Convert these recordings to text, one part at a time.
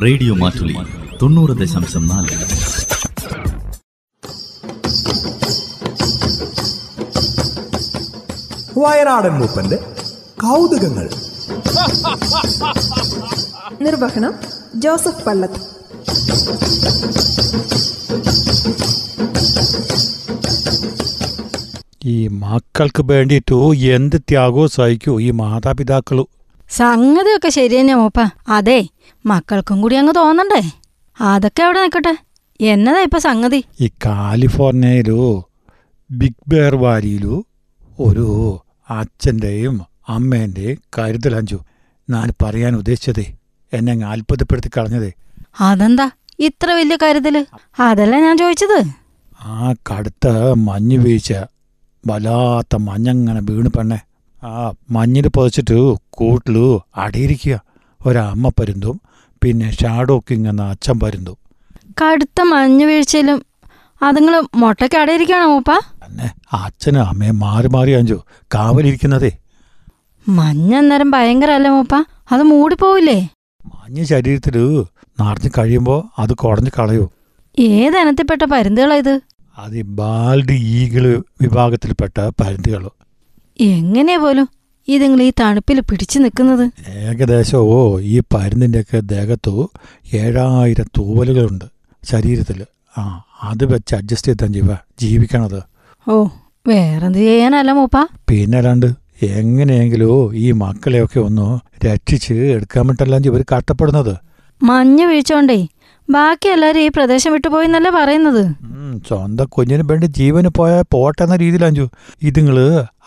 Radio Mattoli തൊണ്ണൂറ് ദശാംശം നാല്. വയനാടൻ മൂപ്പന്റെ കൗതുകങ്ങൾ. നിർവഹണം ജോസഫ് പള്ളത്ത് ഈ മക്കൾക്ക് വേണ്ടിയിട്ടു എന്ത് ത്യാഗവും സഹിക്കൂ ഈ മാതാപിതാക്കളു. സംഗതിയൊക്കെ ശരി തന്നെ മൂപ്പ. അതെ മക്കൾക്കും കൂടി അങ്ങ് തോന്നണ്ടേ? അതൊക്കെ അവിടെ നിൽക്കട്ടെ. എന്നതാ ഇപ്പൊ സംഗതി? ഈ കാലിഫോർണിയയിലോ ബിഗ് ബെയർ വാലിയിലു ഒരു അച്ഛന്റെയും അമ്മേന്റെയും കരുതലഞ്ചു ഞാൻ പറയാൻ ഉദ്ദേശിച്ചതേ എന്നെ അങ്ങ് അത്ഭുതപ്പെടുത്തി കളഞ്ഞതേ. അതെന്താ? ഇത്ര വലിയ കരുതൽ? അതല്ല ഞാൻ ചോദിച്ചത്? ആ കടുത്ത മഞ്ഞ് വീഴ്ച വല്ലാത്ത മഞ്ഞങ്ങനെ വീണ് പെണ്ണെ. ആ മഞ്ഞിൽ പൊതച്ചിട്ട് കൂട്ടിലു അടിയിരിക്കുക. ഒരമ്മ പരുന്തും പിന്നെ ഷാഡോ കിങ് എന്ന അച്ഛൻ വരുന്നു. കടുത്ത മഞ്ഞു വീഴ്ചയിലും അതുങ്ങൾ മുട്ടയ്ക്ക് അടയിരിക്കണോ മൂപ്പ. തന്നെ അച്ഛനും അമ്മയും മാറി മാറി അഞ്ചു കാവലിരിക്കുന്നതേ. മഞ്ഞ അന്നേരം ഭയങ്കരല്ലേ മൂപ്പ അത് മൂടിപ്പോവില്ലേ? മഞ്ഞ ശരീരത്തിൽ നിറഞ്ഞു കഴിയുമ്പോൾ അത് കുടഞ്ഞു കളയൂ. ഏതനത്തിൽപ്പെട്ട പരുന്തുകളാ ഇത്? അത് ബാൽഡ് ഈഗിൾ വിഭാഗത്തിൽപ്പെട്ട പരുന്തുകൾ എങ്ങനെയാ പോലും? ഇതുങ്ങൾ ഈ തണുപ്പിൽ പിടിച്ചു നിൽക്കുന്നത്? ഏകദേശം ഓ ഈ പരുന്നിന്റെയൊക്കെ ദേഹത്തു ഏഴായിരം തൂവലുകളുണ്ട് ശരീരത്തിൽ. ആ അത് വെച്ച് അഡ്ജസ്റ്റ് ചെയ്താൽ ജീവ ജീവിക്കണത്. ഓ വേറെന്ത് ചെയ്യാനല്ല മൂപ്പ? പിന്നെ അല്ലാണ്ട് എങ്ങനെയെങ്കിലും ഈ മക്കളെയൊക്കെ ഒന്ന് രക്ഷിച്ച് എടുക്കാൻ വേണ്ടിട്ടല്ല ഇവർ കഷ്ടപ്പെടുന്നത്. മഞ്ഞ് വീഴ്ചോണ്ടേ ബാക്കി എല്ലാരും ഈ പ്രദേശം വിട്ടുപോയെന്നല്ലേ പറയുന്നത്? സ്വന്തം കുഞ്ഞിന് വേണ്ടി ജീവന് പോയാൽ പോട്ടെന്ന രീതിയിലഞ്ചു ഇതുങ്ങൾ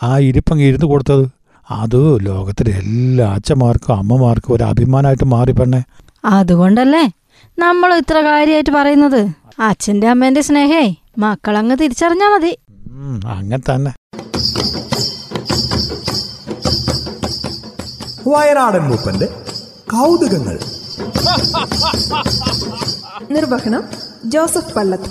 ആ ഇരിപ്പങ്ങ് ഇരുന്ന് കൊടുത്തത്. അത് ലോകത്തിലെ എല്ലാ അച്ഛന്മാർക്കും അമ്മമാർക്കും ഒരു അഭിമാനമായിട്ട് മാറി പെണ്ണെ. അതുകൊണ്ടല്ലേ നമ്മൾ ഇത്ര കാര്യമായിട്ട് പറയുന്നത്? അച്ഛന്റെ അമ്മേന്റെ സ്നേഹേ മക്കളങ്ങ് തിരിച്ചറിഞ്ഞാ മതി. അങ്ങനെ തന്നെ. വയനാടൻ മൂപ്പന്റെ കൗതുകങ്ങൾ. നിർവഹണം ജോസഫ് പള്ളത്ത്